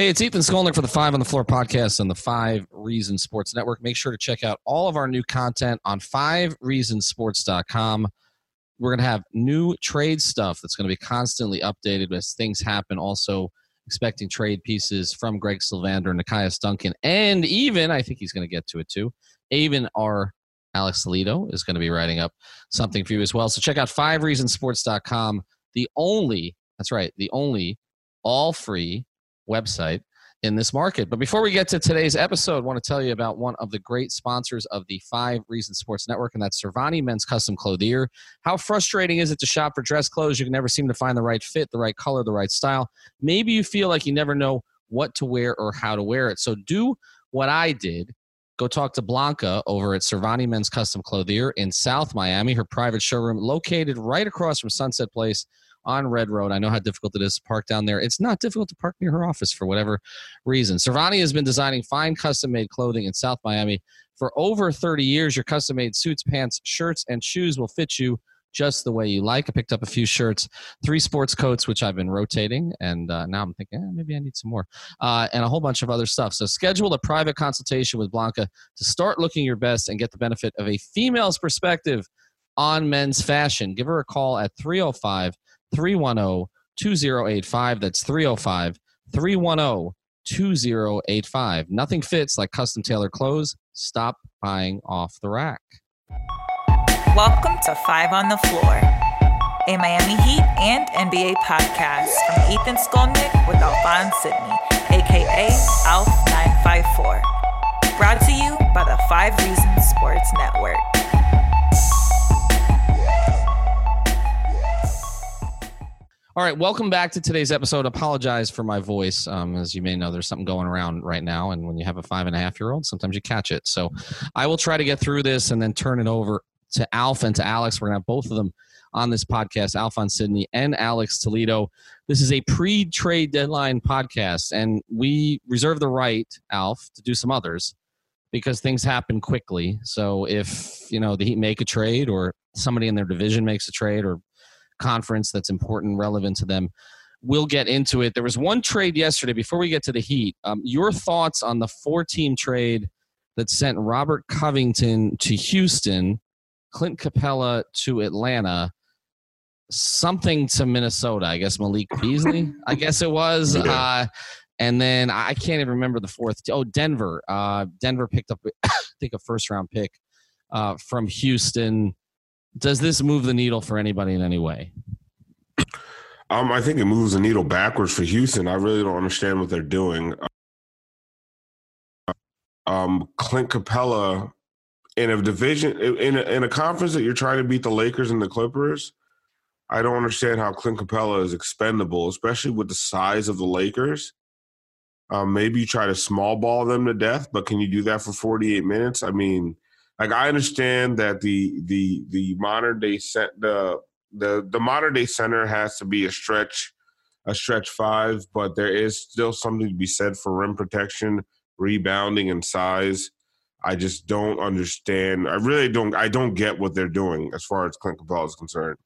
Hey, it's Ethan Skolnick for the Five on the Floor podcast on the Five Reason Sports Network. Make sure to check out all of our new content on fivereasonsports.com. We're going to have new trade stuff that's going to be constantly updated as things happen. Also, expecting trade pieces from Greg Sylvander and Nekias Duncan, and even, I think he's going to get to it too, even our Alex Toledo is going to be writing up something for you as well. So check out fivereasonsports.com, the only, that's right, the only all free website in this market. But before we get to today's episode, I want to tell you about one of the great sponsors of the Five Reasons Sports Network, and that's Servani Men's Custom Clothier. How frustrating is it to shop for dress clothes? You can never seem to find the right fit, the right color, the right style. Maybe you feel like you never know what to wear or how to wear it. So do what I did. Go talk to Blanca over at Servani Men's Custom Clothier in South Miami, her private showroom located right across from Sunset Place on Red Road. I know how difficult it is to park down there. It's not difficult to park near her office for whatever reason. Servani has been designing fine custom made clothing in South Miami for over 30 years. Your custom made suits, pants, shirts, and shoes will fit you just the way you like. I picked up a few shirts, three sports coats, which I've been rotating, and uh, now I'm thinking eh, maybe I need some more, uh, and a whole bunch of other stuff. So schedule a private consultation with Blanca to start looking your best and get the benefit of a female's perspective on men's fashion. Give her a call at 305 310 2085. That's 305 310 2085. Nothing fits like custom tailored clothes. Stop buying off the rack. Welcome to Five on the Floor, a Miami Heat and NBA podcast from Ethan Skolnick with Alphonse Sidney, aka ALF954. Brought to you by the Five Reasons Sports Network. All right, welcome back to today's episode. Apologize for my voice. Um, as you may know, there's something going around right now, and when you have a five and a half year old, sometimes you catch it. So I will try to get through this and then turn it over to Alf and to Alex. We're gonna have both of them on this podcast, Alphonse Sidney and Alex Toledo. This is a pre-trade deadline podcast, and we reserve the right, Alf, to do some others because things happen quickly. So if you know the Heat make a trade, or somebody in their division makes a trade, or conference that's important, relevant to them. We'll get into it. There was one trade yesterday before we get to the Heat. Um, your thoughts on the four team trade that sent Robert Covington to Houston, Clint Capela to Atlanta, something to Minnesota. I guess Malik Beasley, I guess it was. Uh, and then I can't even remember the fourth. Oh, Denver. Uh, Denver picked up, I think, a first round pick uh, from Houston does this move the needle for anybody in any way? Um, I think it moves the needle backwards for Houston. I really don't understand what they're doing. Um, Clint Capela in a division in a, in a conference that you're trying to beat the Lakers and the Clippers. I don't understand how Clint Capela is expendable, especially with the size of the Lakers. Um, maybe you try to small ball them to death, but can you do that for 48 minutes? I mean, like I understand that the the the modern day set the the the modern day center has to be a stretch a stretch five, but there is still something to be said for rim protection, rebounding, and size. I just don't understand. I really don't. I don't get what they're doing as far as Clint Capela is concerned.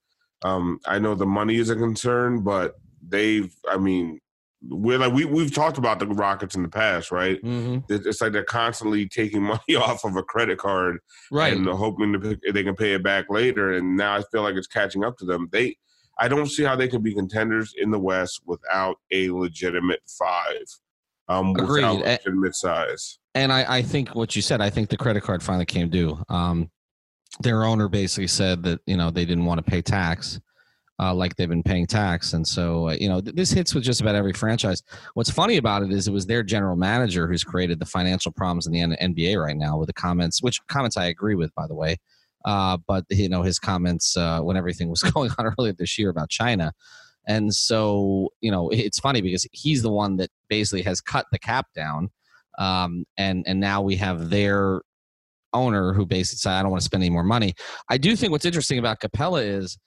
Um, I know the money is a concern, but they've. I mean, we're like we we've talked about the Rockets in the past, right? Mm-hmm. It's like they're constantly taking money off of a credit card, right, and hoping to they can pay it back later. And now I feel like it's catching up to them. They, I don't see how they can be contenders in the West without a legitimate five. Um, Agreed. without legitimate size. And I, I think what you said, I think the credit card finally came due. Um, their owner basically said that you know they didn't want to pay tax, uh, like they've been paying tax, and so uh, you know th- this hits with just about every franchise. What's funny about it is it was their general manager who's created the financial problems in the N- NBA right now with the comments, which comments I agree with, by the way. Uh, but you know his comments uh, when everything was going on earlier this year about China, and so you know it's funny because he's the one that basically has cut the cap down, um, and and now we have their owner who basically said, I don't want to spend any more money. I do think what's interesting about Capela is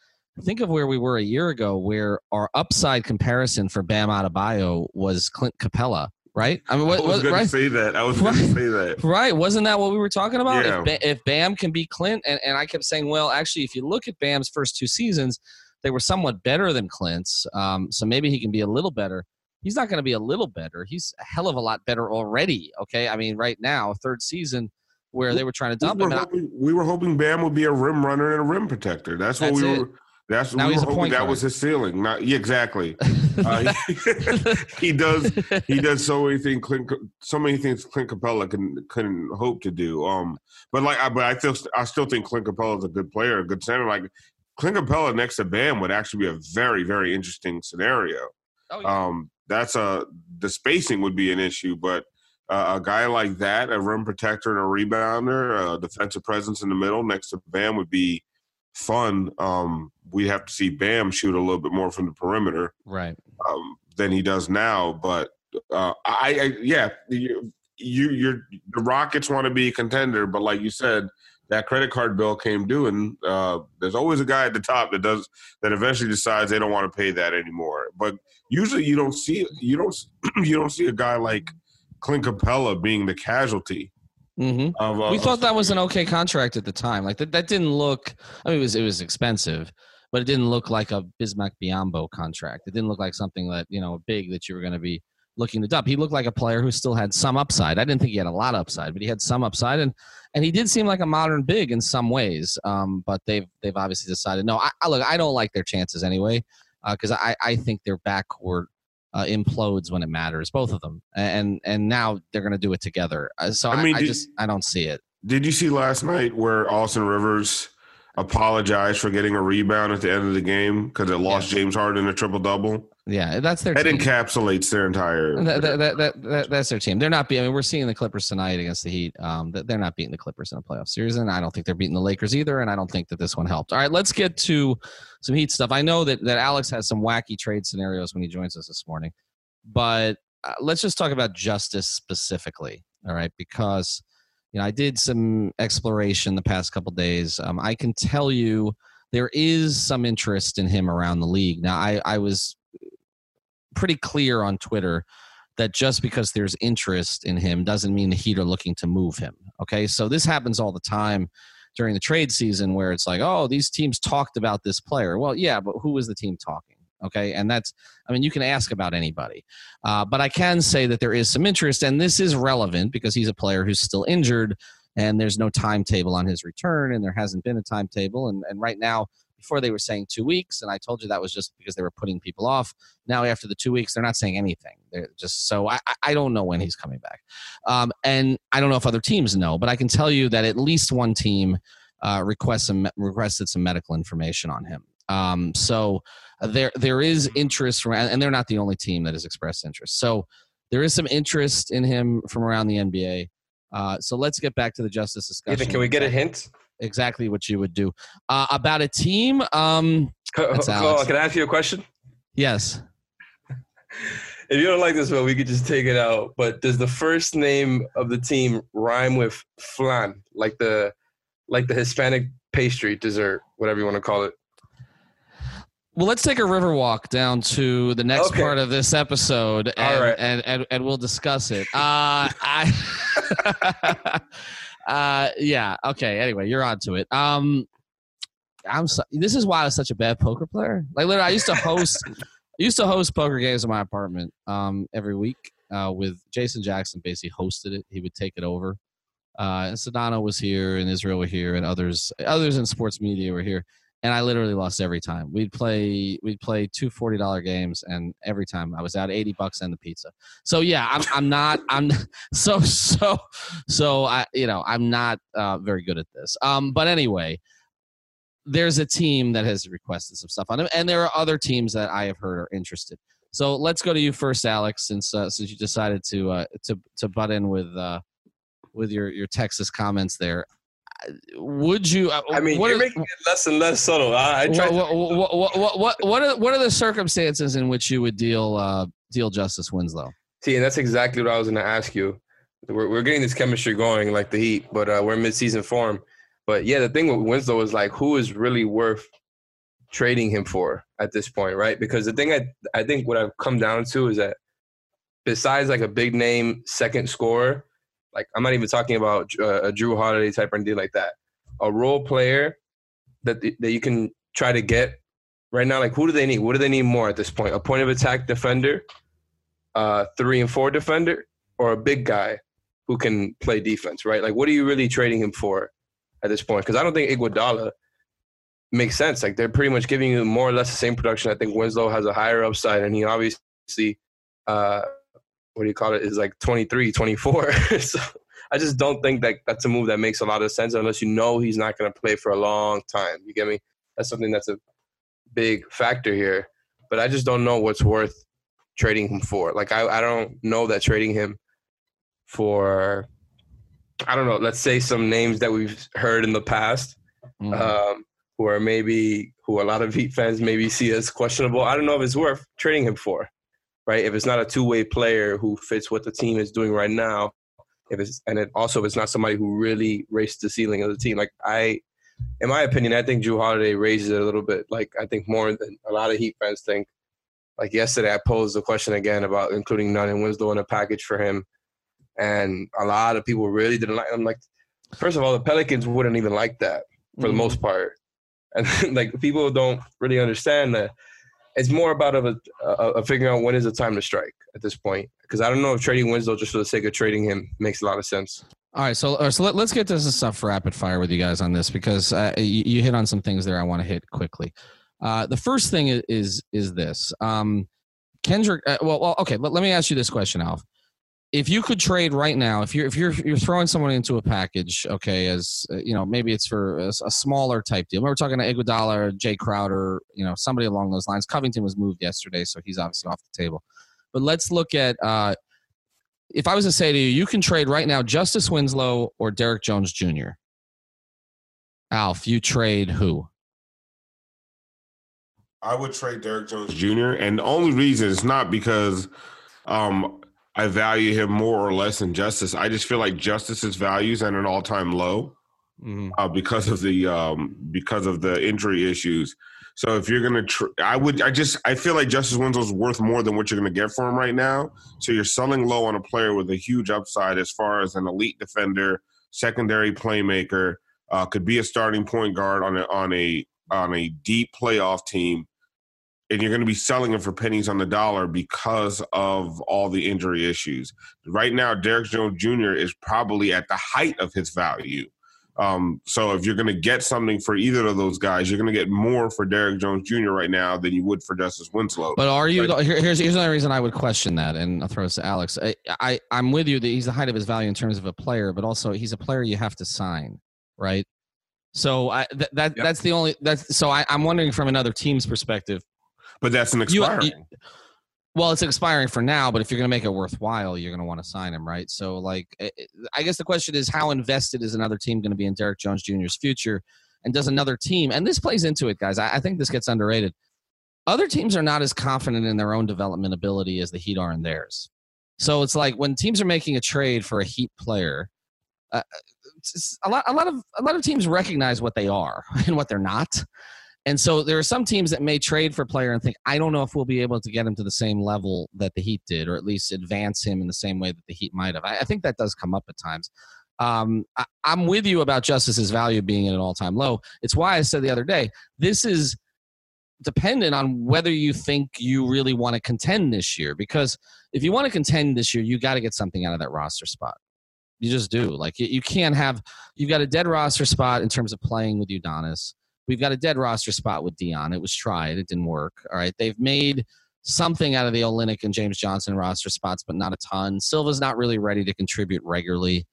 think of where we were a year ago, where our upside comparison for Bam Adebayo was Clint Capela, right? I mean, I was going right? to say that. I was going Right. to say that. Right. Wasn't that what we were talking about? Yeah. If, ba- if Bam can be Clint, and, and I kept saying, well, actually, if you look at Bam's first two seasons, they were somewhat better than Clint's. Um, so maybe he can be a little better. He's not going to be a little better. He's a hell of a lot better already. Okay. I mean, right now, third season where they were trying to We dump were, him. hoping, we were hoping Bam would be a rim runner and a rim protector. That's what That's we it. were. That's Now we he's were a point that guard. was his ceiling. Not yeah, exactly. Uh, he, he does he does so many things Clint, so many things Clint Capela can couldn't hope to do. Um, but like, I, but I still I still think Clint Capela is a good player, a good center. Like Clint Capela next to Bam would actually be a very very interesting scenario. Oh, yeah. Um, that's a the spacing would be an issue, but uh, a guy like that, a rim protector and a rebounder, a defensive presence in the middle next to Bam would be fun. Um, we have to see Bam shoot a little bit more from the perimeter right. um, than he does now. But uh, I, I, yeah, you, you, you're the Rockets want to be a contender, but like you said, that credit card bill came due, and uh, there's always a guy at the top that does that eventually decides they don't want to pay that anymore. But usually, you don't see you don't you don't see a guy like Clint Capela being the casualty hmm of. Uh, we thought that was an okay contract at the time. Like that, that didn't look. I mean, it was it was expensive, but it didn't look like a Bismack Biyombo contract. It didn't look like something that you know big that you were going to be looking to dump. He looked like a player who still had some upside. I didn't think he had a lot of upside, but he had some upside, and and he did seem like a modern big in some ways. Um, but they've they've obviously decided no. I, I look, I don't like their chances anyway, because I I think their backcourt. Uh, implodes when it matters, both of them, and and now they're going to do it together. Uh, so I I, mean, I did- just I don't see it. Did you see last night where Austin Rivers apologized for getting a rebound at the end of the game because it lost Yes. James Harden a triple double? Yeah, that's their That team. encapsulates their entire. That, that, that, that, that- that's their team. They're not beating. I mean, we're seeing the Clippers tonight against the Heat. Um, they're not beating the Clippers in a playoff series, and I don't think they're beating the Lakers either. And I don't think that this one helped. All right, let's get to some Heat stuff. I know that that Alex has some wacky trade scenarios when he joins us this morning, but uh, let's just talk about justice specifically. All right, because you know I did some exploration the past couple days. Um, I can tell you there is some interest in him around the league. Now, I I was pretty clear on Twitter that just because there's interest in him doesn't mean the Heat are looking to move him. Okay, so this happens all the time during the trade season where it's like, oh, these teams talked about this player. Well, yeah, but who was the team talking? Okay, and that's, I mean, you can ask about anybody, uh, but I can say that there is some interest, and this is relevant because he's a player who's still injured, and there's no timetable on his return, and there hasn't been a timetable, and and right now. Before they were saying two weeks, and I told you that was just because they were putting people off. Now after the two weeks they're not saying anything. They're just so i, I- I don't know when he's coming back. Um, and i don't know if other teams know but i can tell you that at least one team uh, request some, requested some medical information on him. Um, so uh, there there is interest from and they're not the only team that has expressed interest. So there is some interest in him from around the nba uh, so let's get back to the justice discussion Ethan, can we get a hint? Exactly what you would do uh, about a team um, That's Hold on, Alex. Can I ask you a question? yes If you don't like this one, we could just take it out. But does the first name of the team rhyme with flan, like the like the Hispanic pastry dessert, whatever you want to call it? Well, let's take a river walk down to the next Okay. part of this episode, and, All right. and, and and we'll discuss it. Uh, I, uh, yeah, okay. Anyway, you're on to it. Um, I'm so, this is why I was such a bad poker player. Like literally, I used to host, I used to host poker games in my apartment um, every week uh, with Jason Jackson. Basically, hosted it. He would take it over. Uh, and Sedano was here, and Israel were here, and others others in sports media were here and I literally lost every time. We'd play we'd play two forty dollar games, and every time I was out eighty bucks and the pizza. So yeah, I'm I'm not I'm so so so I you know I'm not uh, very good at this. Um, but anyway, there's a team that has requested some stuff on him, and there are other teams that I have heard are interested. So let's go to you first, Alex, since uh, since you decided to uh, to to butt in with uh, with your your Texas comments there. Would you? Uh, I mean, what you're are- making it less and less subtle. I, I tried what, what, what, what, what, what, are, what are the circumstances in which you would deal uh, deal Justice Winslow? see, and that's exactly what I was going to ask you. We're, we're getting this chemistry going like the Heat, but uh, we're in mid-season form. But yeah, the thing with Winslow is like, who is really worth trading him for at this point, right? Because the thing I I think what I've come down to is that besides like a big name second scorer, like I'm not even talking about uh, a Jrue Holiday type or anything like that. A role player that that you can try to get right now. Like who do they need? What do they need more at this point? A point of attack defender, uh, three and four defender, or a big guy who can play defense, right? Like what are you really trading him for at this point? Because I don't think Iguodala makes sense. Like they're pretty much giving you more or less the same production. I think Winslow has a higher upside, and he obviously, uh, what do you call it, is like 23, 24. so I just don't think that that's a move that makes a lot of sense unless you know he's not going to play for a long time. You get me? That's something that's a big factor here. But I just don't know what's worth trading him for. Like I, I don't know that trading him for I don't know, let's say some names that we've heard in the past Mm. um, who are maybe who a lot of Heat fans maybe see as questionable. I don't know if it's worth trading him for, right? If it's not a two way player who fits what the team is doing right now, if it's and it also if it's not somebody who really raised the ceiling of the team. Like I, in my opinion, I think Jrue Holiday raises it a little bit. Like I think more than a lot of Heat fans think. Like yesterday, I posed the question again about including Nunn and Winslow in a package for him, and a lot of people really didn't like. I'm like, first of all, the Pelicans wouldn't even like that for the Mhm. most part. And like people don't really understand that it's more about of a, a, figuring out when is the time to strike at this point. Because I don't know if trading Winslow just for the sake of trading him makes a lot of sense. All right, so uh, so let, us get to some stuff rapid fire with you guys on this because uh, you, you hit on some things there I want to hit quickly. Uh, the first thing is is, is this um, Kendrick. Uh, well, well, okay. Let, let me ask you this question, Alf. If you could trade right now, if you're if you're you're throwing someone into a package, okay, as uh, you know, maybe it's for a smaller type deal. We're talking to Iguodala, Jae Crowder, you know, somebody along those lines. Covington was moved yesterday, so he's obviously off the table. But let's look at uh, if I was to say to you, you can trade right now Justice Winslow or Derrick Jones Jr. Alf, you trade who? I would trade Derrick Jones Jr. And the only reason is not because um, I value him more or less than Justice. I just feel like Justice's values at an all time low uh, because of the um, because of the injury issues. So if you're gonna, tr- I would, I just, I feel like Justice Winslow's worth more than what you're gonna get for him right now. So you're selling low on a player with a huge upside as far as an elite defender, secondary playmaker, uh, could be a starting point guard on a on a on a deep playoff team, and you're going to be selling him for pennies on the dollar because of all the injury issues. Right now, Derrick Jones Jr. is probably at the height of his value. Um, so if you're going to get something for either of those guys, you're going to get more for Derrick Jones Jr. right now than you would for Justice Winslow. But are you? Right. Here, here's here's another reason I would question that, and I'll throw this to Alex. I, I I'm with you that he's the height of his value in terms of a player, but also he's a player you have to sign, right? So I th- that Yep. that's the only that's so I, I'm wondering from another team's perspective. But that's an expiring. you- Well, it's expiring for now, but if you're going to make it worthwhile, you're going to want to sign him, right? So, like, I I guess the question is, how invested is another team going to be in Derrick Jones Jr.'s future? And does another team, and this plays into it, guys, I, I think this gets underrated. Other teams are not as confident in their own development ability as the Heat are in theirs. So it's like when teams are making a trade for a Heat player, uh, uh it's a lot, a lot of a lot of teams recognize what they are and what they're not. And so there are some teams that may trade for player and think, I don't know if we'll be able to get him to the same level that the Heat did, or at least advance him in the same way that the Heat might have. I, I think that does come up at times. Um, I, I'm with you about Justice's value being at an all time low. It's why I said the other day, this is dependent on whether you think you really want to contend this year. Because if you want to contend this year, you got to get something out of that roster spot. You just do. Like you, you can't have you've got a dead roster spot in terms of playing with Udonis. We've got a dead roster spot with Dion. It was tried. It didn't work. All right. They've made something out of the Olynyk and James Johnson roster spots, but not a ton. Silva's not really ready to contribute regularly.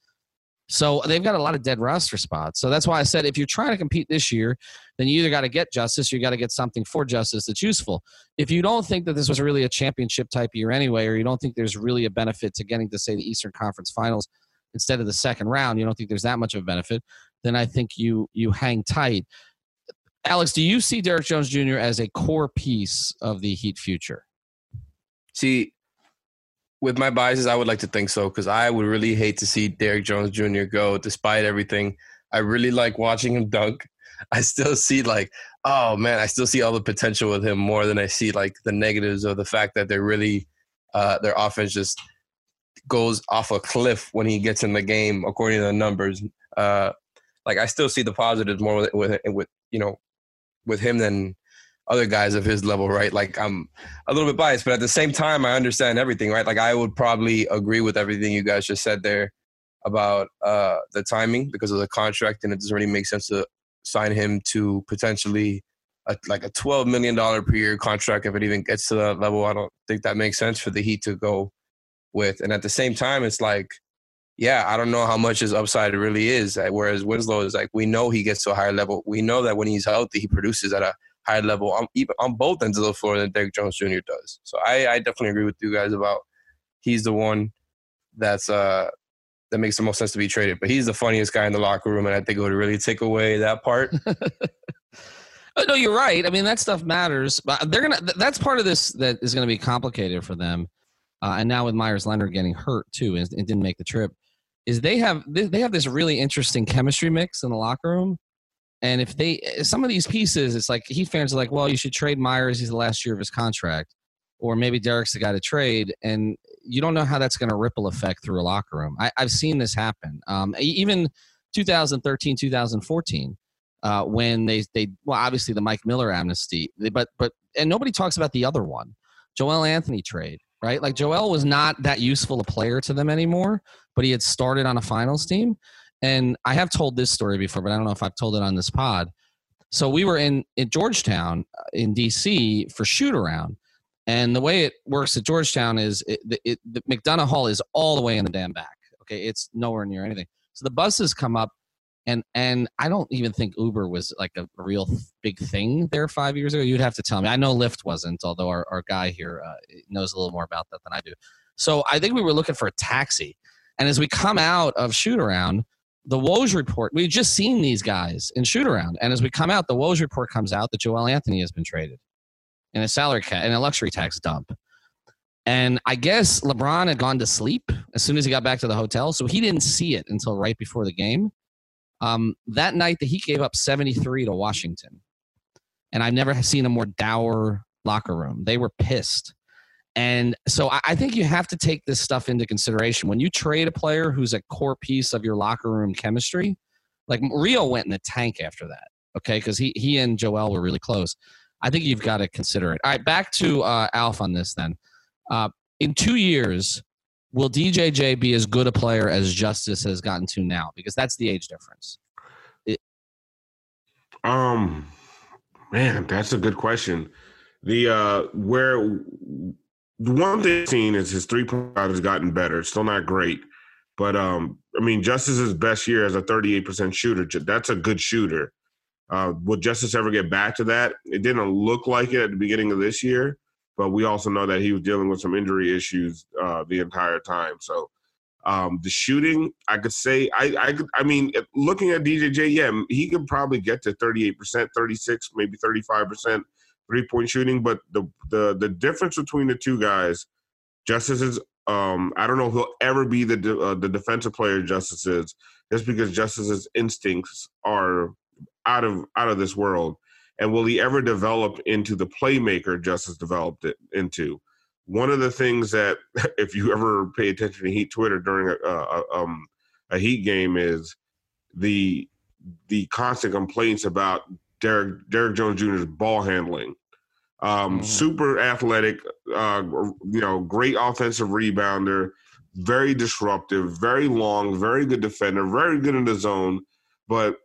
So they've got a lot of dead roster spots. So that's why I said if you're trying to compete this year, then you either got to get Justice or you got to get something for Justice that's useful. If you don't think that this was really a championship type year anyway, or you don't think there's really a benefit to getting to say the Eastern Conference Finals instead of the second round, you don't think there's that much of a benefit, then I think you you hang tight. Alex, do you see Derrick Jones Jr. as a core piece of the Heat future? See, with my biases, I would like to think so because I would really hate to see Derrick Jones Jr. go despite everything. I really like watching him dunk. I still see like, oh man, I still see all the potential with him more than I see like the negatives of the fact that they're really uh, their offense just goes off a cliff when he gets in the game according to the numbers. Uh, like I still see the positives more with, with with you know with him than other guys of his level, right? Like I'm a little bit biased, but at the same time, I understand everything, right? Like I would probably agree with everything you guys just said there about uh, the timing because of the contract, and it doesn't really make sense to sign him to potentially a, like a twelve million dollar per year contract if it even gets to that level. I don't think that makes sense for the Heat to go with, and at the same time, it's like. Yeah, I don't know how much his upside really is. Whereas Winslow is like, we know he gets to a higher level. We know that when he's healthy, he produces at a high level on even on both ends of the floor than Derrick Jones Jr. does. So I, I definitely agree with you guys about he's the one that's uh that makes the most sense to be traded. But he's the funniest guy in the locker room, and I think it would really take away that part. no, you're right. I mean, that stuff matters. But they're gonna. That's part of this that is to be complicated for them. Uh, and now with Meyers Leonard getting hurt too, and, and didn't make the trip, is they have they have this really interesting chemistry mix in the locker room and if they some of these pieces, it's like Heat fans are like, well, you should trade Meyers. He's the last year of his contract, or maybe Derrick's the guy to trade, and you don't know how that's going to ripple effect through a locker room. I, have seen this happen. Um, even 2013, 2014, uh, when they they well, obviously the Mike Miller amnesty, but but and nobody talks about the other one, Joel Anthony trade, right? Like Joel was not that useful a player to them anymore, but he had started on a finals team. And I have told this story before, but I don't know if I've told it on this pod. So we were in, in Georgetown uh, in DC for shoot around. And the way it works at Georgetown is it, it, the McDonough Hall is all the way in the damn back. Okay. It's nowhere near anything. So the buses come up and and I don't even think Uber was like a real big thing there five years ago. You'd have to tell me. I know Lyft wasn't, although our, our guy here uh, knows a little more about that than I do. So I think we were looking for a taxi, and as we come out of shoot around, the Woj report, we've just seen these guys in shoot around. And as we come out, the Woj report comes out that Joel Anthony has been traded in a salary cap, in a luxury tax dump. And I guess LeBron had gone to sleep as soon as he got back to the hotel. So he didn't see it until right before the game. Um, that night, the Heat gave up 73 to Washington. And I've never seen a more dour locker room. They were pissed. And so I think you have to take this stuff into consideration. When you trade a player who's a core piece of your locker room chemistry, like Rio went in the tank after that, okay, because he, he and Joel were really close. I think you've got to consider it. All right, back to uh, Alf on this then. Uh, in two years, will DJJ be as good a player as Justice has gotten to now? Because that's the age difference. It- um, man, that's a good question. The uh, where the one thing I've seen is his three point has gotten better. Still not great, but um, I mean, Justice's best year as a 38% shooter. That's a good shooter. Uh, will Justice ever get back to that? It didn't look like it at the beginning of this year, but we also know that he was dealing with some injury issues uh, the entire time. So um, the shooting, I could say, I, I, I mean, looking at DJJ, yeah, he could probably get to 38%, 36, maybe 35% three point shooting, but the the the difference between the two guys, Justice is um I don't know if he'll ever be the de- uh, the defensive player Justice is, just because Justice's instincts are out of out of this world. And will he ever develop into the playmaker Justice developed it into? One of the things that, if you ever pay attention to Heat Twitter during a, a um a Heat game, is the the constant complaints about Derrick Derrick Jones Jr.'s ball handling. Um, mm-hmm. Super athletic, uh, you know, great offensive rebounder, very disruptive, very long, very good defender, very good in the zone. But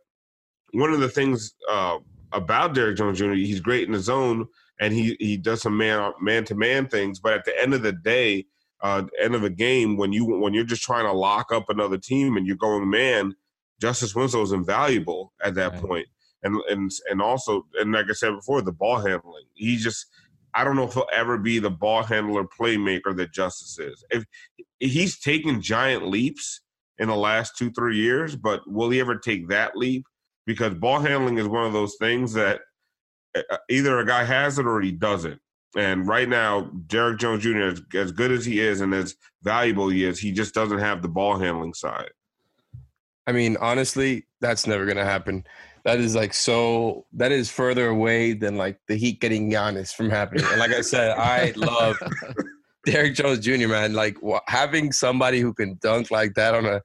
one of the things uh, about Derrick Jones Jr. He's great in the zone and he he does some man man to man things. But at the end of the day, uh, end of a game, when you when you're just trying to lock up another team and you're going man, Justice Winslow is invaluable at that right. point. And and and also and like I said before, the ball handling. He just I don't know if he'll ever be the ball handler playmaker that Justice is. If he's taken giant leaps in the last two, three years, but will he ever take that leap? Because ball handling is one of those things that either a guy has it or he doesn't. And right now, Derrick Jones Jr., as good as he is and as valuable he is, he just doesn't have the ball handling side. I mean, honestly, that's never going to happen. That is like so. That is further away than like the Heat getting Giannis from happening. And like I said, I love Derrick Jones Jr. Man, like having somebody who can dunk like that on a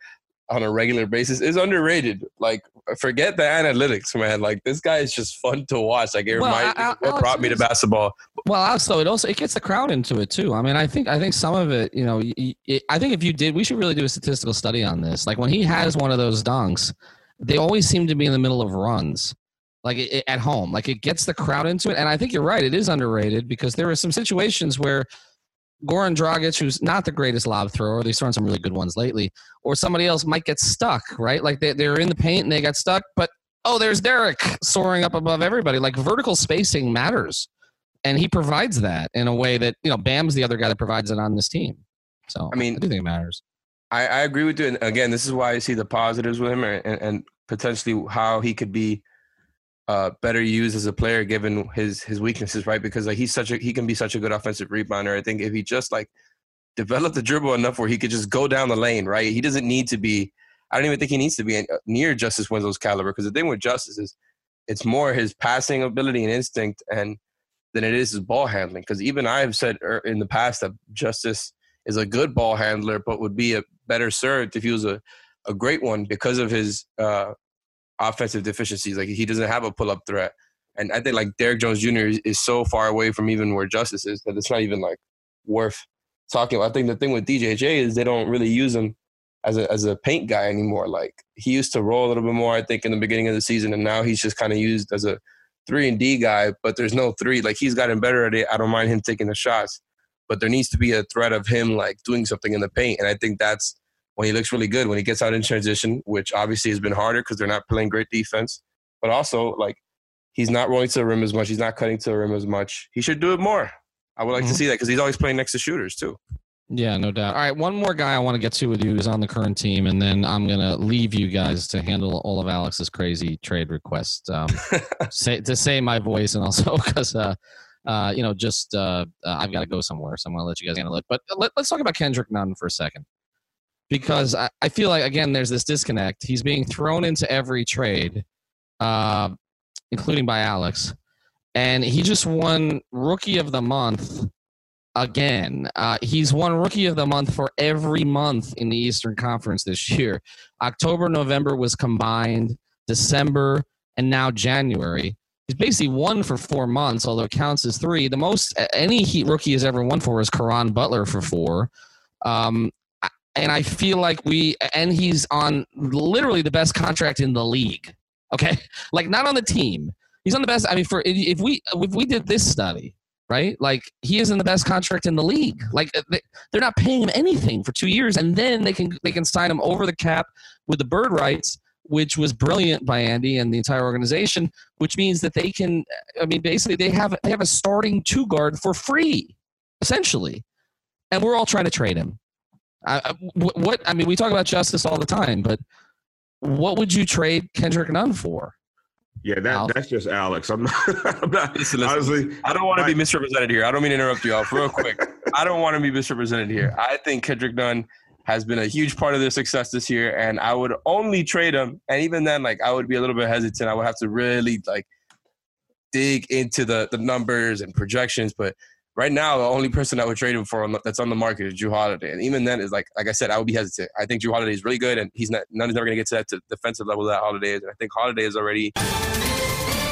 on a regular basis is underrated. Like, forget the analytics, man. Like, this guy is just fun to watch. Like, it well, reminds me what brought me to basketball. Well, also, it also it gets the crowd into it too. I mean, I think I think some of it, you know, it, I think if you did, we should really do a statistical study on this. Like, when he has one of those dunks, they always seem to be in the middle of runs. Like it, at home, like it gets the crowd into it, and I think you're right. It is underrated because there are some situations where Goran Dragic, who's not the greatest lob thrower, he's thrown some really good ones lately, or somebody else might get stuck, right? Like they, they're in the paint and they got stuck, but oh, there's Derrick soaring up above everybody. Like vertical spacing matters. And he provides that in a way that, you know, Bam's the other guy that provides it on this team. So I mean, I do think it matters. I, I agree with you. And again, this is why I see the positives with him and, and potentially how he could be uh, better used as a player given his his weaknesses, right? Because like he's such a he can be such a good offensive rebounder. I think if he just like developed the dribble enough where he could just go down the lane, right? He doesn't need to be. I don't even think he needs to be uh, near Justice Winslow's caliber because the thing with Justice is it's more his passing ability and instinct and than it is his ball handling. Because even I've said er, in the past that Justice is a good ball handler, but would be a better served if he was a, a great one because of his uh, offensive deficiencies. Like he doesn't have a pull up threat. And I think like Derrick Jones Jr. Is, is, so far away from even where Justice is that it's not even like worth talking about. I think the thing with DJJ is they don't really use him as a as a paint guy anymore. Like he used to roll a little bit more, I think, in the beginning of the season, and now he's just kind of used as a three and D guy. But there's no three. Like he's gotten better at it. I don't mind him taking the shots, but there needs to be a threat of him like doing something in the paint, and I think that's when he looks really good when he gets out in transition, which obviously has been harder because they're not playing great defense. But also, like, he's not rolling to the rim as much. He's not cutting to the rim as much. He should do it more. I would like mm-hmm. to see that because he's always playing next to shooters too. Yeah, no doubt. All right, one more guy I want to get to with you is on the current team, and then I'm gonna leave you guys to handle all of Alex's crazy trade requests. Um, say to say my voice, and also because uh, uh, you know, just uh, uh I've got to go somewhere, so I'm gonna let you guys handle it. But let, us talk about Kendrick Nunn for a second because I, I feel like again there's this disconnect. He's being thrown into every trade, uh, including by Alex, and he just won Rookie of the Month again. Uh, he's won Rookie of the Month for every month in the Eastern Conference this year. October, November was combined. December and now January. He's basically won for four months, although it counts as three. The most any Heat rookie has ever won for is Caron Butler for four. Um, and I feel like we and he's on literally the best contract in the league. Okay, like not on the team. He's on the best. I mean, for if we if we did this study, right? Like he is in the best contract in the league. Like they're not paying him anything for two years, and then they can they can sign him over the cap with the bird rights, which was brilliant by Andy and the entire organization. Which means that they can. I mean, basically, they have they have a starting two guard for free, essentially, and we're all trying to trade him. I, what I mean, we talk about justice all the time, but what would you trade Kendrick Nunn for? Yeah, that, that's just Alex. I'm not. I'm not listen, listen, honestly, I don't want to be misrepresented here. I don't mean to interrupt you all real quick. I don't want to be misrepresented here. I think Kendrick Nunn has been a huge part of their success this year, and I would only trade him. And even then, like I would be a little bit hesitant. I would have to really like dig into the the numbers and projections, but right now, the only person I would trade him for that's on the market is Jrue Holiday, and even then, is like like I said, I would be hesitant. I think Jrue Holiday is really good, and he's not Nunn is never going to get to that to defensive level that Holiday is. And I think Holiday is already.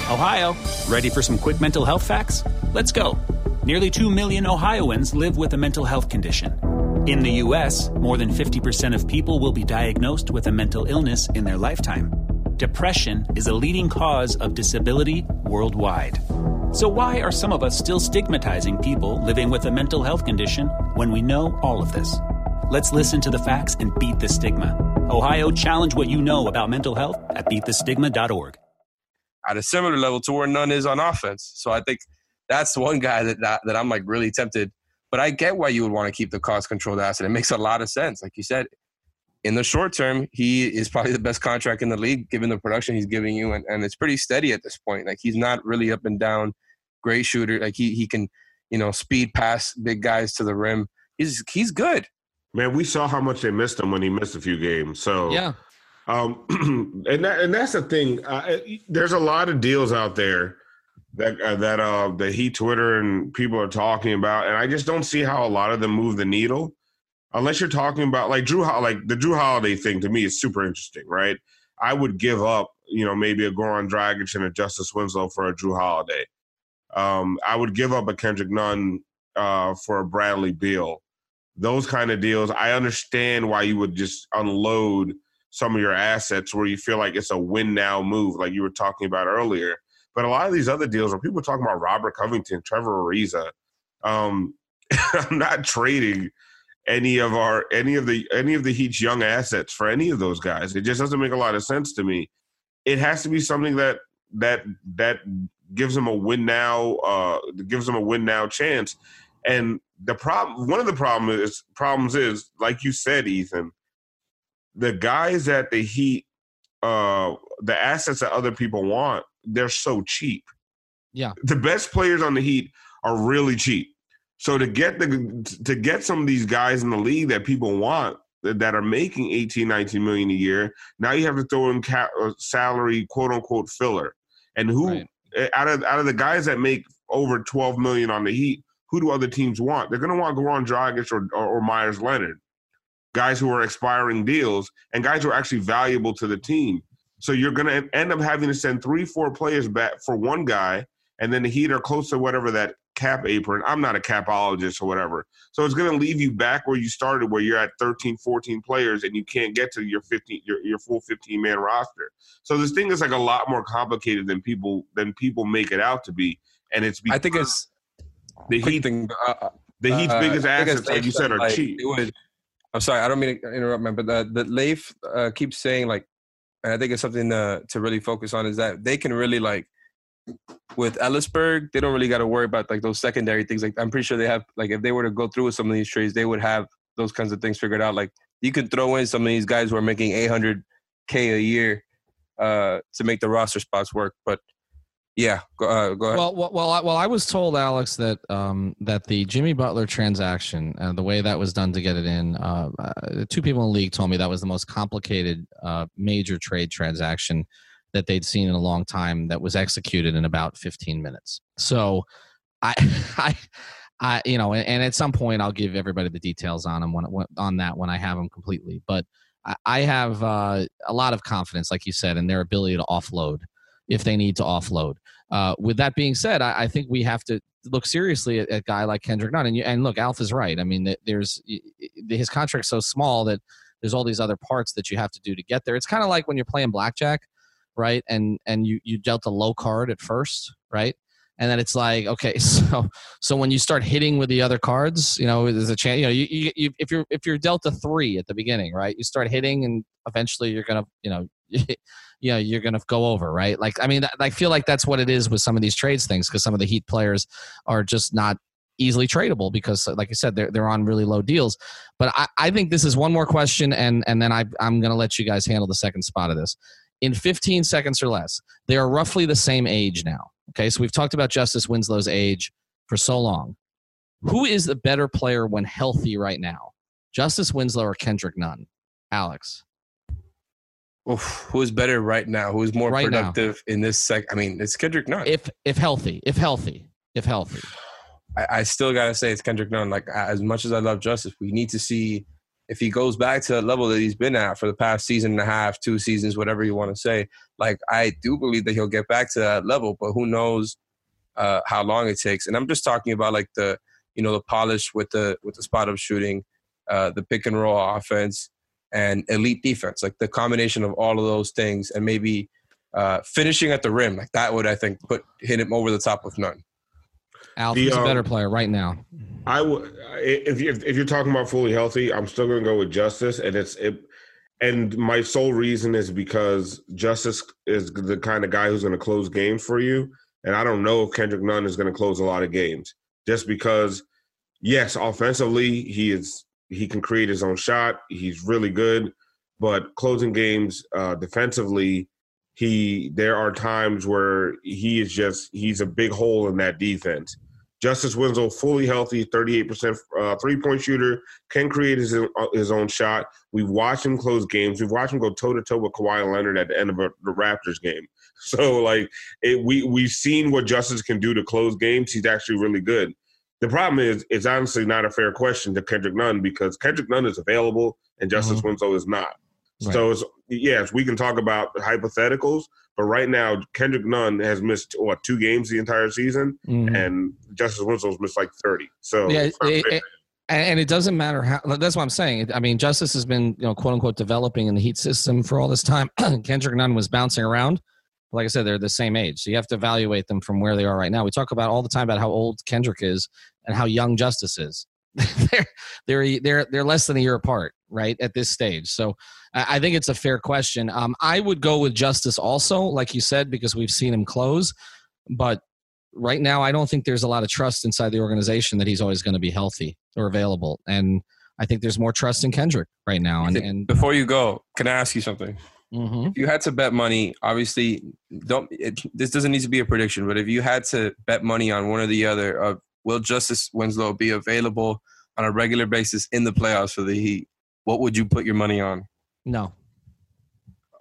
Ohio, ready for some quick mental health facts? Let's go. Nearly 2 million Ohioans live with a mental health condition. In the U.S., more than 50% of people will be diagnosed with a mental illness in their lifetime. Depression is a leading cause of disability, worldwide. So, why are some of us still stigmatizing people living with a mental health condition when we know all of this? Let's listen to the facts and beat the stigma. Ohio, challenge what you know about mental health at beatthestigma.org. At a similar level to where Nunn is on offense. So I think that's one guy that, that, that I'm like really tempted. But I get why you would want to keep the cost controlled asset. It makes a lot of sense. Like you said, in the short term, he is probably the best contract in the league given the production he's giving you. And, and it's pretty steady at this point. Like he's not really up and down, great shooter. Like he, he can, you know, speed past big guys to the rim. He's, he's good. Man, we saw how much they missed him when he missed a few games. So Yeah. Um, and that, and that's the thing. Uh, there's a lot of deals out there that uh, that uh, the Heat Twitter and people are talking about, and I just don't see how a lot of them move the needle, unless you're talking about like Jrue, like the Jrue Holiday thing. To me, is super interesting, right? I would give up, you know, maybe a Goran Dragic and a Justice Winslow for a Jrue Holiday. Um, I would give up a Kendrick Nunn uh, for a Bradley Beal. Those kind of deals, I understand why you would just unload some of your assets where you feel like it's a win now move, like you were talking about earlier. But a lot of these other deals, where people talking about Robert Covington, Trevor Ariza, um, I'm not trading any of our any of the any of the Heat's young assets for any of those guys. It just doesn't make a lot of sense to me. It has to be something that that that gives them a win now, uh, gives them a win now chance. And the problem, one of the problem is problems is, like you said, Ethan, the guys that the Heat, uh, the assets that other people want, they're so cheap. Yeah. The best players on the Heat are really cheap. So to get the to get some of these guys in the league that people want that, that are making 18, 19 million a year, now you have to throw in cap, uh, salary, quote unquote filler. And who Right. uh, out of out of the guys that make over 12 million on the Heat, who do other teams want? They're going to want Goran Dragic or, or, or Meyers Leonard, guys who are expiring deals and guys who are actually valuable to the team. So you're going to end up having to send three, four players back for one guy, and then the Heat are close to whatever that cap apron. I'm not a capologist or whatever. So it's going to leave you back where you started, where you're at 13, 14 players, and you can't get to your 15, your, your full 15 man roster. So this thing is like a lot more complicated than people than people make it out to be, and it's I think it's the Heat. thing. Uh, The Heat's uh, biggest assets, like you said, are like, cheap. Would, I'm sorry, I don't mean to interrupt, man, but the, the Leif uh, keeps saying like, and I think it's something to, to really focus on is that they can really like with Elisburg, they don't really got to worry about like those secondary things. Like I'm pretty sure they have like if they were to go through with some of these trades, they would have those kinds of things figured out. Like you could throw in some of these guys who are making 800k a year uh, to make the roster spots work. But yeah, go, uh, go ahead. Well, well, well, I, well, I was told, Alex, that um, that the Jimmy Butler transaction, uh, the way that was done to get it in, uh, uh, two people in the league told me that was the most complicated uh, major trade transaction that they'd seen in a long time that was executed in about 15 minutes. So, I, I, I, you know, and, and at some point I'll give everybody the details on them when, when on that when I have them completely. But I, I have uh, a lot of confidence, like you said, in their ability to offload if they need to offload. Uh, with that being said, I, I think we have to look seriously at, a guy like Kendrick Nunn. And, you, and look, Alf is right. I mean, there's his contract's so small that there's all these other parts that you have to do to get there. It's kind of like when you're playing blackjack, right? And and you you dealt a low card at first, right? And then it's like, okay, so so when you start hitting with the other cards, you know, there's a chance. You know, you, you, you if you're if you're dealt a three at the beginning, right? You start hitting, and eventually you're gonna, you know, you know, you're gonna go over, right? Like, I mean, I feel like that's what it is with some of these trades things because some of the Heat players are just not easily tradable because, uh, like I said, they're they're on really low deals. But I, I think this is one more question, and and then I I'm gonna let you guys handle the second spot of this. In 15 seconds or less, they are roughly the same age now. Okay, so we've talked about Justice Winslow's age for so long. Who is the better player when healthy right now? Justice Winslow or Kendrick Nunn? Alex. Oof, who's better right now? Who's more Right now. productive in this sec? I mean, it's Kendrick Nunn. If if healthy, if healthy, if healthy. I, I still gotta say it's Kendrick Nunn. Like as much as I love Justice, we need to see if he goes back to the level that he's been at for the past season and a half, two seasons, whatever you want to say. Like I do believe that he'll get back to that level, but who knows uh, how long it takes? And I'm just talking about like the you know the polish with the with the spot up shooting, uh, the pick and roll offense, and elite defense. Like the combination of all of those things, and maybe uh, finishing at the rim. Like that would I think put hit him over the top with Nunn. Alf The, is a um, better player right now. I would if you if you're talking about fully healthy, I'm still going to go with Justice, and it's it. And my sole reason is because Justice is the kind of guy who's going to close games for you, and I don't know if Kendrick Nunn is going to close a lot of games, just because. Yes, offensively he is he can create his own shot. He's really good, but closing games uh, defensively, he there are times where he is just he's a big hole in that defense. Justice Winslow, fully healthy, 38% uh, three point shooter, can create his, own- uh, his own shot. We've watched him close games. We've watched him go toe to toe with Kawhi Leonard at the end of a, the Raptors game. So, like, it, we, we've seen what Justice can do to close games. He's actually really good. The problem is, it's honestly not a fair question to Kendrick Nunn because Kendrick Nunn is available and Justice Winslow is not. So, it's, yes, we can talk about hypotheticals, but right now, Kendrick Nunn has missed, what, two games the entire season? Mhm. and Justice Winslow's missed like 30. So yeah, it- it- and and it doesn't matter how. That's what I'm saying. I mean, Justice has been, you know, quote unquote, developing in the Heat system for all this time. Kendrick Nunn was bouncing around. Like I said, they're the same age, so you have to evaluate them from where they are right now. We talk about all the time about how old Kendrick is and how young Justice is. they're they're they're they're less than a year apart, right, at this stage. So I, I think it's a fair question. Um, I would go with Justice also, like you said, because we've seen him close, but right now I don't think there's a lot of trust inside the organization that he's always going to be healthy or available. And I think there's more trust in Kendrick right now. And, and Before you go, can I ask you something? Mhm. If you had to bet money, obviously, don't. It, this doesn't need to be a prediction, but if you had to bet money on one or the other of will Justice Winslow be available on a regular basis in the playoffs for the Heat, what would you put your money on? no,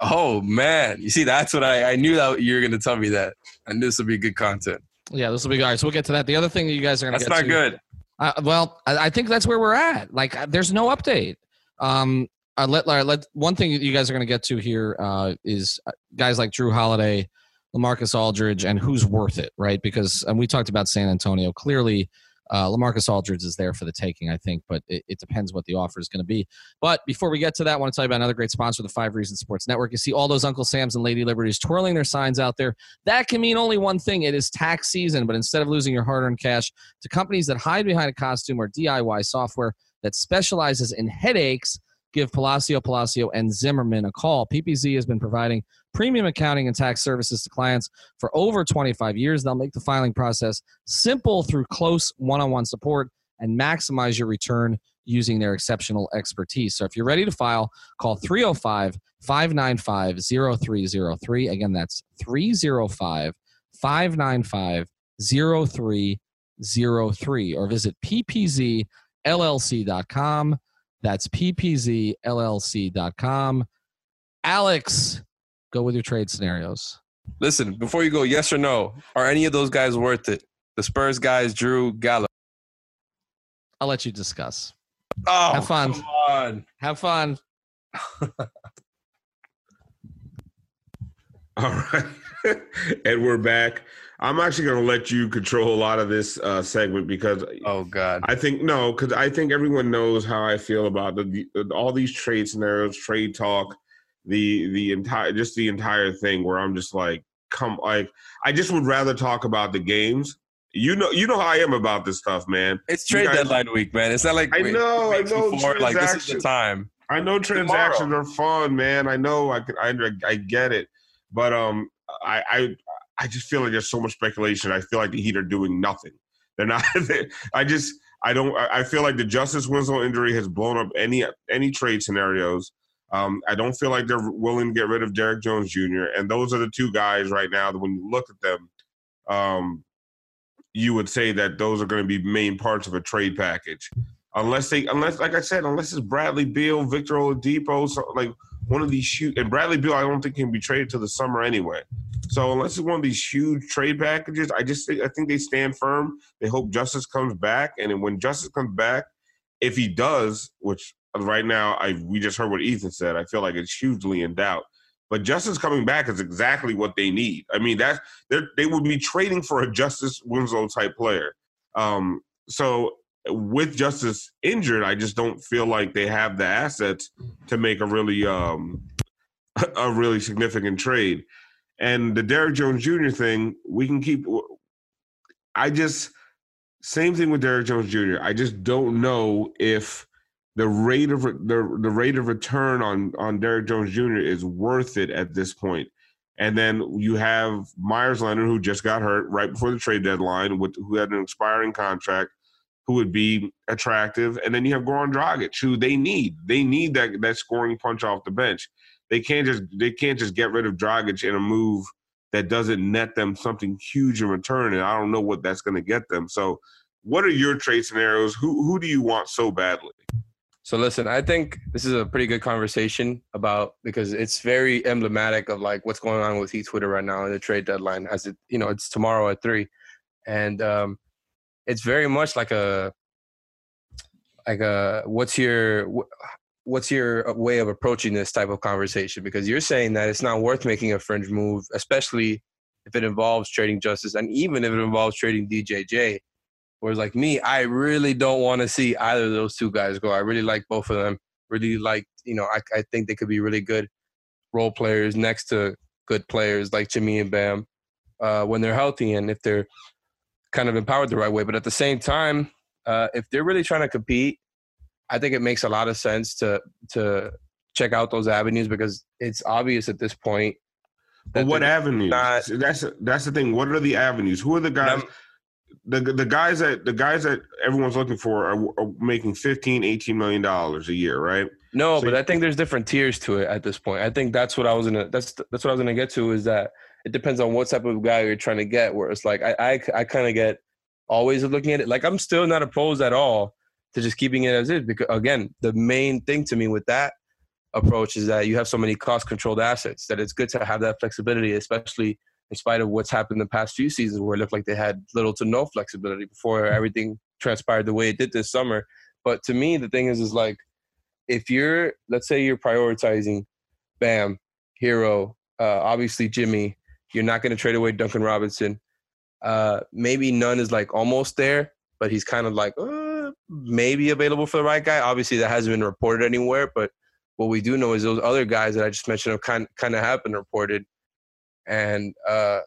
Oh man, you see, that's what I, I knew that you were going to tell me that, and this would be good content. yeah, this will be all right. So we'll get to that. The other thing that you guys are going to That's not to, good. Uh, well, I, I think that's where we're at. Like, uh, there's no update. Um, uh, let, let one thing that you guys are going to get to here uh, is uh, guys like Jrue Holiday, LaMarcus Aldridge, and who's worth it, right? Because and we talked about San Antonio. Clearly, uh, LaMarcus Aldridge is there for the taking, I think, but it, it depends what the offer is going to be. But before we get to that, I want to tell you about another great sponsor, the Five Reasons Sports Network. You see all those Uncle Sams and Lady Liberties twirling their signs out there. That can mean only one thing: it is tax season. But instead of losing your hard-earned cash to companies that hide behind a costume or DIY software that specializes in headaches, give Palacio, Palacio, and Zimmerman a call. PPZ has been providing premium accounting and tax services to clients for over 25 years. They'll make the filing process simple through close one on one support and maximize your return using their exceptional expertise. So if you're ready to file, call 305 595 0303. Again, that's 305 595 0303 or visit ppzllc.com. That's ppzllc.com. Alex, go with your trade scenarios. Listen, before you go, yes or no, are any of those guys worth it? The Spurs guys, Jrue Gallo. I'll let you discuss. Oh, Have fun. Come on. Have fun. All right. and we're back. I'm actually going to let you control a lot of this uh, segment because Oh God. I think no, because I think everyone knows how I feel about the, the all these trade scenarios, trade talk, the the entire just the entire thing. Where I'm just like, come, like I just would rather talk about the games. You know, you know how I am about this stuff, man. It's trade guys- deadline week, man. It's not like I know, I know, before, Like this is the time. I know transactions are fun, man. I know, I can, I, I get it, but um, I, I, I just feel like there's so much speculation. I feel like the Heat are doing nothing. They're not. I just, I don't. I feel like the Justice Winslow injury has blown up any any trade scenarios. Um, I don't feel like they're willing to get rid of Derrick Jones Jr. And those are the two guys right now that when you look at them, um, you would say that those are going to be main parts of a trade package unless they unless like I said, unless it's Bradley Beal, Victor Oladipo, so, like one of these shoot and Bradley Beal, I don't think can be traded to the summer anyway. So unless it's one of these huge trade packages, I just think I think they stand firm. They hope Justice comes back, and when Justice comes back, if he does, which right now I we just heard what Ethan said, I feel like it's hugely in doubt. But Justice coming back is exactly what they need. I mean, that they would be trading for a Justice Winslow type player. Um, so with Justice injured, I just don't feel like they have the assets to make a really um, a really significant trade. And the Derrick Jones Jr. thing, we can keep. I just same thing with Derrick Jones Jr. I just don't know if the rate of the the rate of return on on Derrick Jones Jr. is worth it at this point. And then you have Meyers Leonard, who just got hurt right before the trade deadline, with who had an expiring contract, who would be attractive. And then you have Goran Dragic, who they need. They need that that scoring punch off the bench. They can't just they can't just get rid of Dragic in a move that doesn't net them something huge in return. And I don't know what that's going to get them. So, what are your trade scenarios? Who who do you want so badly? So listen, I think this is a pretty good conversation about because it's very emblematic of like what's going on with Heat Twitter right now in the trade deadline. As it, you know, it's tomorrow at three, and um, it's very much like a like a what's your what's your way of approaching this type of conversation? Because you're saying that it's not worth making a fringe move, especially if it involves trading Justice, and even if it involves trading DJJ. Whereas like me, I really don't want to see either of those two guys go. I really like both of them. Really like, you know, I, I think they could be really good role players next to good players like Jimmy and Bam uh, when they're healthy and if they're kind of empowered the right way. But at the same time, uh, if they're really trying to compete, I think it makes a lot of sense to to check out those avenues because it's obvious at this point. But what avenues? Not, that's that's the thing. What are the avenues? Who are the guys? the the guys that the guys that everyone's looking for are, are making 15 18 million dollars a year right no so but i think there's different tiers to it at this point i think that's what i was gonna that's that's what i was gonna get to is that it depends on what type of guy you're trying to get where it's like i i, I kind of get always looking at it like i'm still not opposed at all to just keeping it as is because again the main thing to me with that approach is that you have so many cost controlled assets that it's good to have that flexibility especially in spite of what's happened the past few seasons where it looked like they had little to no flexibility before everything transpired the way it did this summer. But to me, the thing is, is like, if you're, let's say you're prioritizing Bam, Herro, uh, obviously Jimmy, you're not going to trade away Duncan Robinson. Uh, maybe Nunn is like almost there, but he's kind of like uh, maybe available for the right guy. Obviously, that hasn't been reported anywhere, but what we do know is those other guys that I just mentioned have kind kind of have been reported and uh,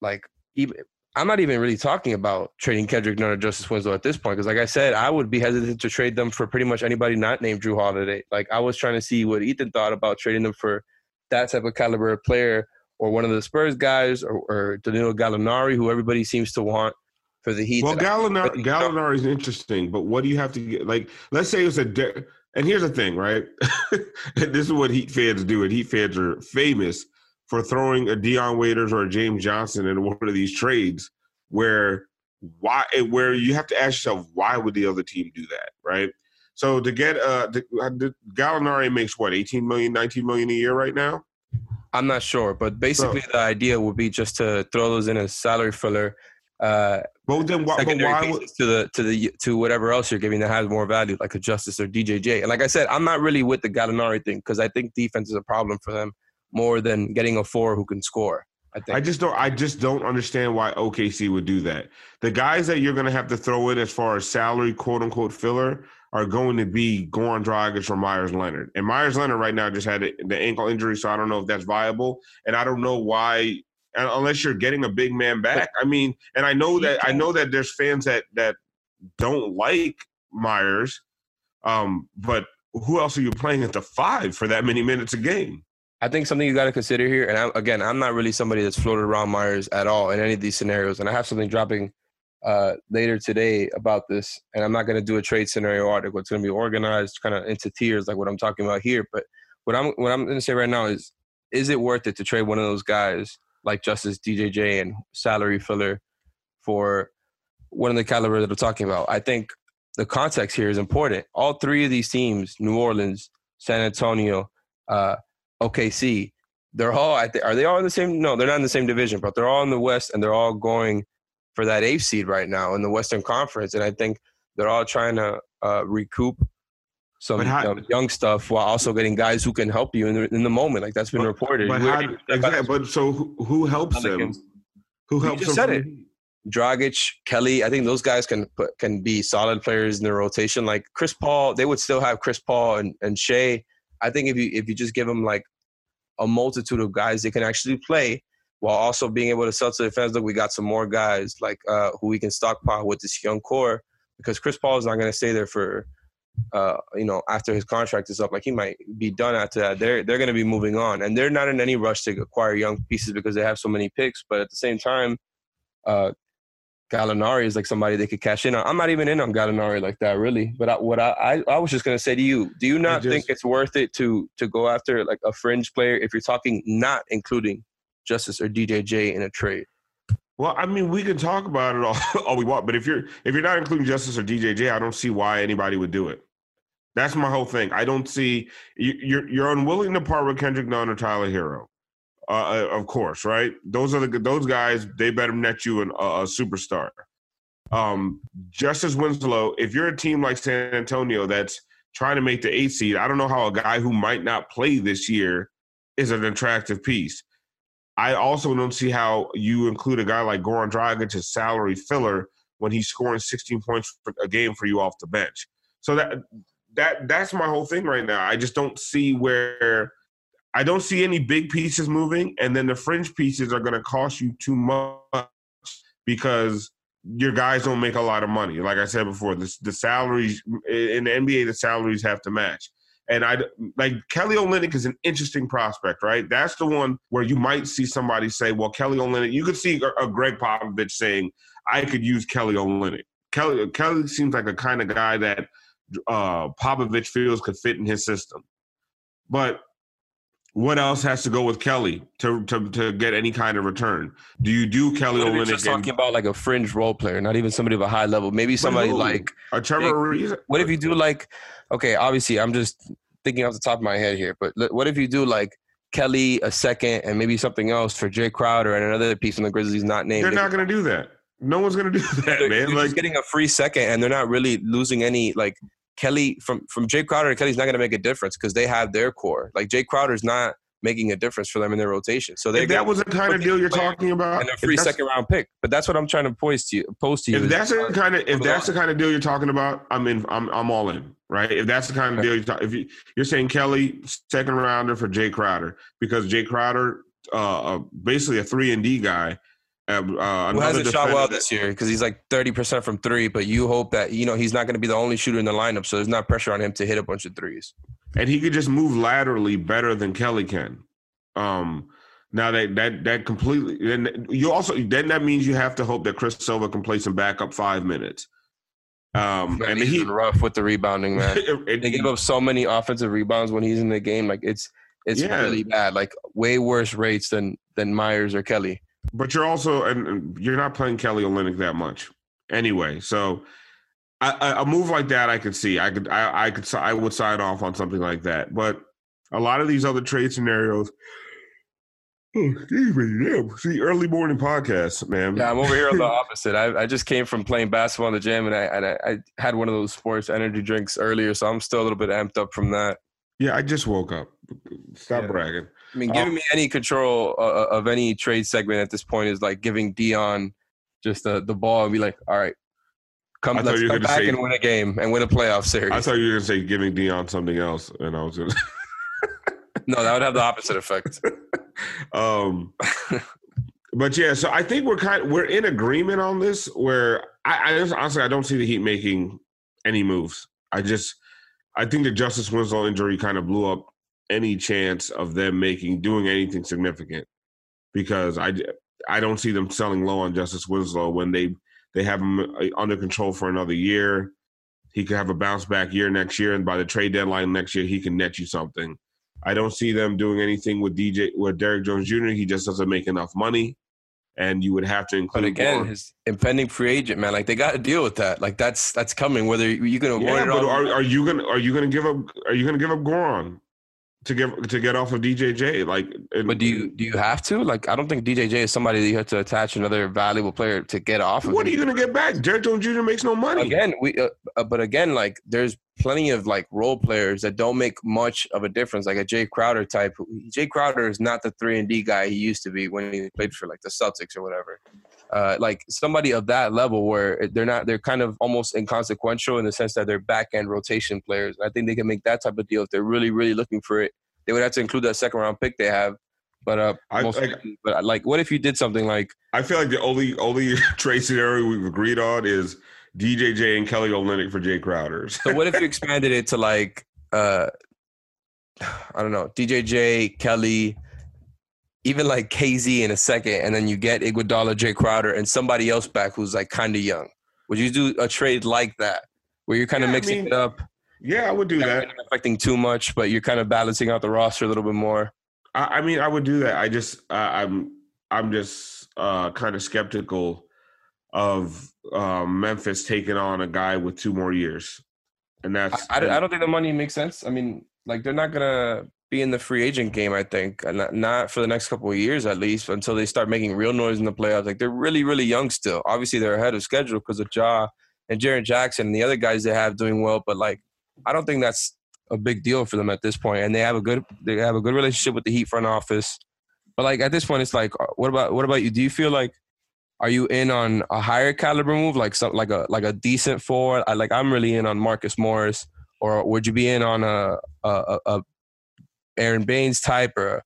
like even I'm not even really talking about trading Kendrick Nunn or Justice Winslow at this point because, like I said, I would be hesitant to trade them for pretty much anybody not named Jrue Holiday. Like I was trying to see what Ethan thought about trading them for that type of caliber of player or one of the Spurs guys or, or Danilo Gallinari, who everybody seems to want for the Heat. Well, Gallinari, Gallinari is interesting, but what do you have to get? Like, let's say it's a. De- and here's the thing, right? this is what Heat fans do, and Heat fans are famous for throwing a Dion Waiters or a James Johnson in one of these trades where why where you have to ask yourself why would the other team do that, right? So to get uh the, uh, the Gallinari makes what 18 million, 19 million a year right now. I'm not sure, but basically so, the idea would be just to throw those in a salary filler. Uh, but then why, but why would, to the to the to whatever else you're giving that has more value, like a Justice or DJJ. And like I said, I'm not really with the Gallinari thing because I think defense is a problem for them more than getting a four who can score. I think. I just don't. I just don't understand why OKC would do that. The guys that you're going to have to throw in as far as salary, quote unquote, filler are going to be Goran Dragic or Meyers Leonard. And Meyers Leonard right now just had the ankle injury, so I don't know if that's viable. And I don't know why, unless you're getting a big man back. I mean, and I know that I know that there's fans that that don't like Meyers, um, but who else are you playing at the five for that many minutes a game? I think something you got to consider here, and I, again, I'm not really somebody that's floated around Meyers at all in any of these scenarios, and I have something dropping uh, later today about this, and I'm not going to do a trade scenario article. It's going to be organized kind of into tiers, like what I'm talking about here. But what I'm what I'm going to say right now is, is it worth it to trade one of those guys like Justice DJJ and salary filler for one of the caliber that I'm talking about? I think the context here is important. All three of these teams, New Orleans, San Antonio, uh, OKC, they're all I are they all in the same? No, they're not in the same division, but they're all in the West, and they're all going for that eighth seed right now in the Western Conference, and I think they're all trying to uh, recoup some how, young stuff while also getting guys who can help you in the, in the moment. Like that's been but, reported. But, how, exactly, but so who, who helps them? Who helps you just them? Said it. Dragic, Kelly, I think those guys can put, can be solid players in the rotation. Like Chris Paul, they would still have Chris Paul and, and Shai. I think if you if you just give them like a multitude of guys they can actually play while also being able to sell to the fans. Look, we got some more guys like uh, who we can stockpile with this young core because Chris Paul is not going to stay there for uh, you know after his contract is up. Like he might be done after that. They're they're going to be moving on, and they're not in any rush to acquire young pieces because they have so many picks. But at the same time, uh, Gallinari is like somebody they could cash in on. I'm not even in on Gallinari like that, really. But I, what I, I, I was just gonna say to you, do you not just, think it's worth it to to go after like a fringe player if you're talking not including Justice or DJJ in a trade? Well, I mean, we can talk about it all, all we want, but if you're if you're not including Justice or DJJ, I don't see why anybody would do it. That's my whole thing. I don't see you, you're you're unwilling to part with Kendrick Nunn or Tyler Herro, Uh, uh, of course, right? Those are the those guys. They better net you an, a superstar. Um, Justice Winslow. If you're a team like San Antonio that's trying to make the eight seed, I don't know how a guy who might not play this year is an attractive piece. I also don't see how you include a guy like Goran Dragic as salary filler when he's scoring 16 points a game for you off the bench. So that that that's my whole thing right now. I just don't see where I don't see any big pieces moving, and then the fringe pieces are going to cost you too much because your guys don't make a lot of money. Like I said before, the, the salaries in the NBA, the salaries have to match. And I like Kelly Olynyk is an interesting prospect, right? That's the one where you might see somebody say, "Well, Kelly Olynyk." You could see a, a Gregg Popovich saying, "I could use Kelly Olynyk." Kelly Kelly seems like a kind of guy that uh, Popovich feels could fit in his system. But what else has to go with Kelly to to, to get any kind of return? Do you do Kelly Olynyk? Just talking about like a fringe role player, not even somebody of a high level. Maybe somebody like a Trevor. Like, what if you do like? Okay, obviously, I'm just thinking off the top of my head here, but what if you do like Kelly a second and maybe something else for Jae Crowder and another piece on the Grizzlies not named? They're not going to do that. No one's going to do that, they're, man. They're like getting a free second, and they're not really losing any like Kelly from from Jae Crowder to Kelly's not going to make a difference because they have their core. Like Jae Crowder's not making a difference for them in their rotation. So if that was the kind of deal you're talking about, and a free second round pick. But that's what I'm trying to post to you. Post to you. If that's the kind of if that's the kind of deal you're talking about, I'm in. I'm I'm all in. Right. If that's the kind of deal you're talking, if you, you're saying Kelly second rounder for Jae Crowder because Jae Crowder, uh, uh basically a three and D guy. Uh, uh, Who hasn't shot well this year because he's like 30% from three, but you hope that, you know, he's not going to be the only shooter in the lineup. So there's not pressure on him to hit a bunch of threes and he could just move laterally better than Kelly can. Um, now that that that completely, then you also then that means you have to hope that Chris Silva can play some backup five minutes. Um, and he's he, rough with the rebounding, man. they give up so many offensive rebounds when he's in the game. Like it's it's yeah. really bad. Like way worse rates than than Meyers or Kelly. But you're also and you're not playing Kelly Olynyk that much anyway. So a move like that, I could see. I could, I, I could, I would sign off on something like that. But a lot of these other trade scenarios. Oh, damn. See, early morning podcast, man. Yeah, I'm over here on the opposite. I, I just came from playing basketball in the gym, and I and I, I had one of those sports energy drinks earlier, so I'm still a little bit amped up from that. Yeah, I just woke up. Stop yeah. bragging. I mean, giving um, me any control uh, uh, of any trade segment at this point is like giving Dion just the, the ball and be like, all right, Come, let's come back say, and win a game and win a playoff series. I thought you were going to say giving Dion something else, and I was going to. no, that would have the opposite effect. um, but yeah, so I think we're kind we're in agreement on this. Where I, I just, honestly I don't see the Heat making any moves. I just I think the Justice Winslow injury kind of blew up any chance of them making doing anything significant because I I don't see them selling low on Justice Winslow when they they have him uh, under control for another year. He could have a bounce back year next year, and by the trade deadline next year, he can net you something. I don't see them doing anything with DJ with Derrick Jones Jr. He just doesn't make enough money, and you would have to include. But again, more. his impending free agent man, like they got to deal with that. Like that's that's coming. Whether you can avoid yeah, it, but are, are you gonna are you gonna give up are you gonna give up Goran? To get to get off of DJJ. Like, and, but do you do you have to? Like, I don't think DJJ is somebody that you have to attach another valuable player to get off. What of are you gonna get back? Derrick Jones Jr. makes no money. Again, we uh, uh, but again, like there's plenty of like role players that don't make much of a difference, like a Jae Crowder type. Jae Crowder is not the three and D guy he used to be when he played for like the Celtics or whatever. Uh, like somebody of that level where they're not they're kind of almost inconsequential in the sense that they're back end rotation players. I think they can make that type of deal if they're really really looking for it they would have to include that second round pick they have. But uh, I- most I- but like, what if you did something like I feel like the only only trade scenario we've agreed on is DJJ and Kelly Olynyk for Jae Crowder. So what if you expanded it to like uh I don't know, DJJ, Kelly, even like KZ in a second, and then you get Iguodala, Jae Crowder, and somebody else back who's like kind of young. Would you do a trade like that where you're kind of Yeah, I mixing mean, it up, yeah, I would do that. not affecting too much, but you're kind of balancing out the roster a little bit more? I, I mean, I would do that. I just, uh, I'm, I'm just uh, kind of skeptical of um, Memphis taking on a guy with two more years, and that's. I, I, I don't think the money makes sense. I mean, like they're not gonna be in the free agent game. I think not, not for the next couple of years at least until they start making real noise in the playoffs. Like they're really really young still. Obviously they're ahead of schedule because of Ja and Jaren Jackson and the other guys they have doing well. But like I don't think that's a big deal for them at this point. And they have a good they have a good relationship with the Heat front office. But like at this point, it's like, uh, what about what about you? Do you feel like are you in on a higher caliber move, like some like a like a decent forward? I like I'm really in on Marcus Morris, or would you be in on a a, a, Aron Baynes type, or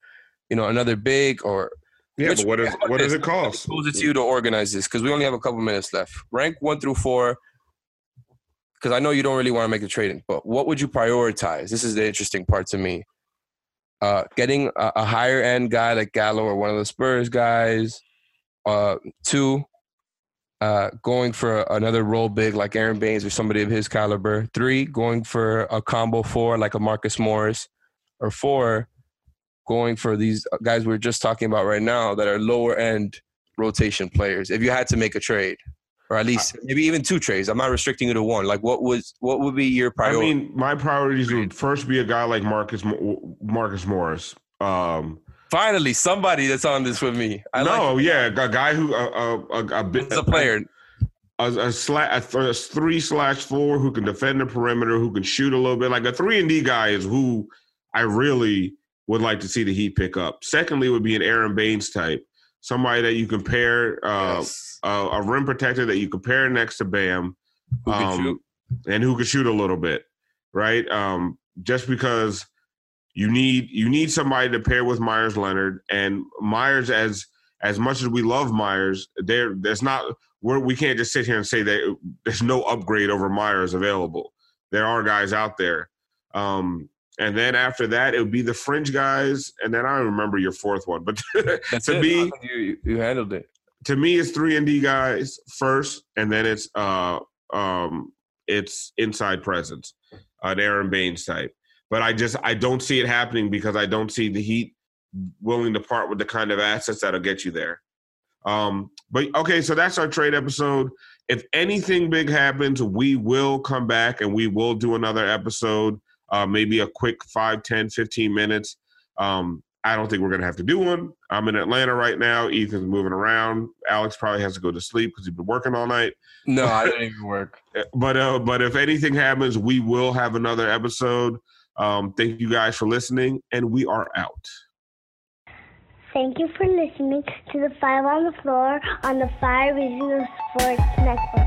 you know another big, or yeah, which- but what, is, what does it cost? Pose it to you to organize this because we only have a couple minutes left. Rank one through four, because I know you don't really want to make the trading, but what would you prioritize? This is the interesting part to me. Uh, getting a, a higher end guy like Gallo or one of the Spurs guys. Uh, two, uh, going for another role big like Aron Baynes or somebody of his caliber. Three, going for a combo four like a Marcus Morris. Or four, going for these guys we are just talking about right now that are lower end rotation players. If you had to make a trade, or at least maybe even two trades, I'm not restricting you to one. Like, what was what would be your priority? I mean, my priorities would first be a guy like Marcus Marcus Morris. Um, Finally, somebody that's on this with me. I no, like yeah, a guy who a a, a, a, bit- a player. a, a, sla- a, th- a three slash four who can defend the perimeter, who can shoot a little bit. Like a three and D guy is who I really would like to see the Heat pick up. Secondly, would be an Aron Baynes type, somebody that you compare uh, Yes. a, a rim protector that you compare next to Bam, Who can um, shoot. and who can shoot a little bit, right? Um, just because you need you need somebody to pair with Meyers Leonard and Meyers as as much as we love Meyers, there there's not we're, we can't just sit here and say that there's no upgrade over Meyers available. There are guys out there. Um, and then after that, it would be the fringe guys, and then I remember your fourth one, but to it. me, you, you handled it. to me it's three and D guys first, and then it's uh um it's inside presence, an Aron Baynes type. But I just I don't see it happening because I don't see the Heat willing to part with the kind of assets that'll get you there. Um, but okay, so that's our trade episode. If anything big happens, we will come back and we will do another episode, uh, maybe a quick 5, 10, 15 minutes. Um, I don't think we're going to have to do one. I'm in Atlanta right now. Ethan's moving around. Alex probably has to go to sleep because he's been working all night. No, I didn't even work. But uh, but if anything happens, we will have another episode. Um, thank you guys for listening, and we are out. Thank you for listening to the Five on the Floor on the Five Reasons Sports Network.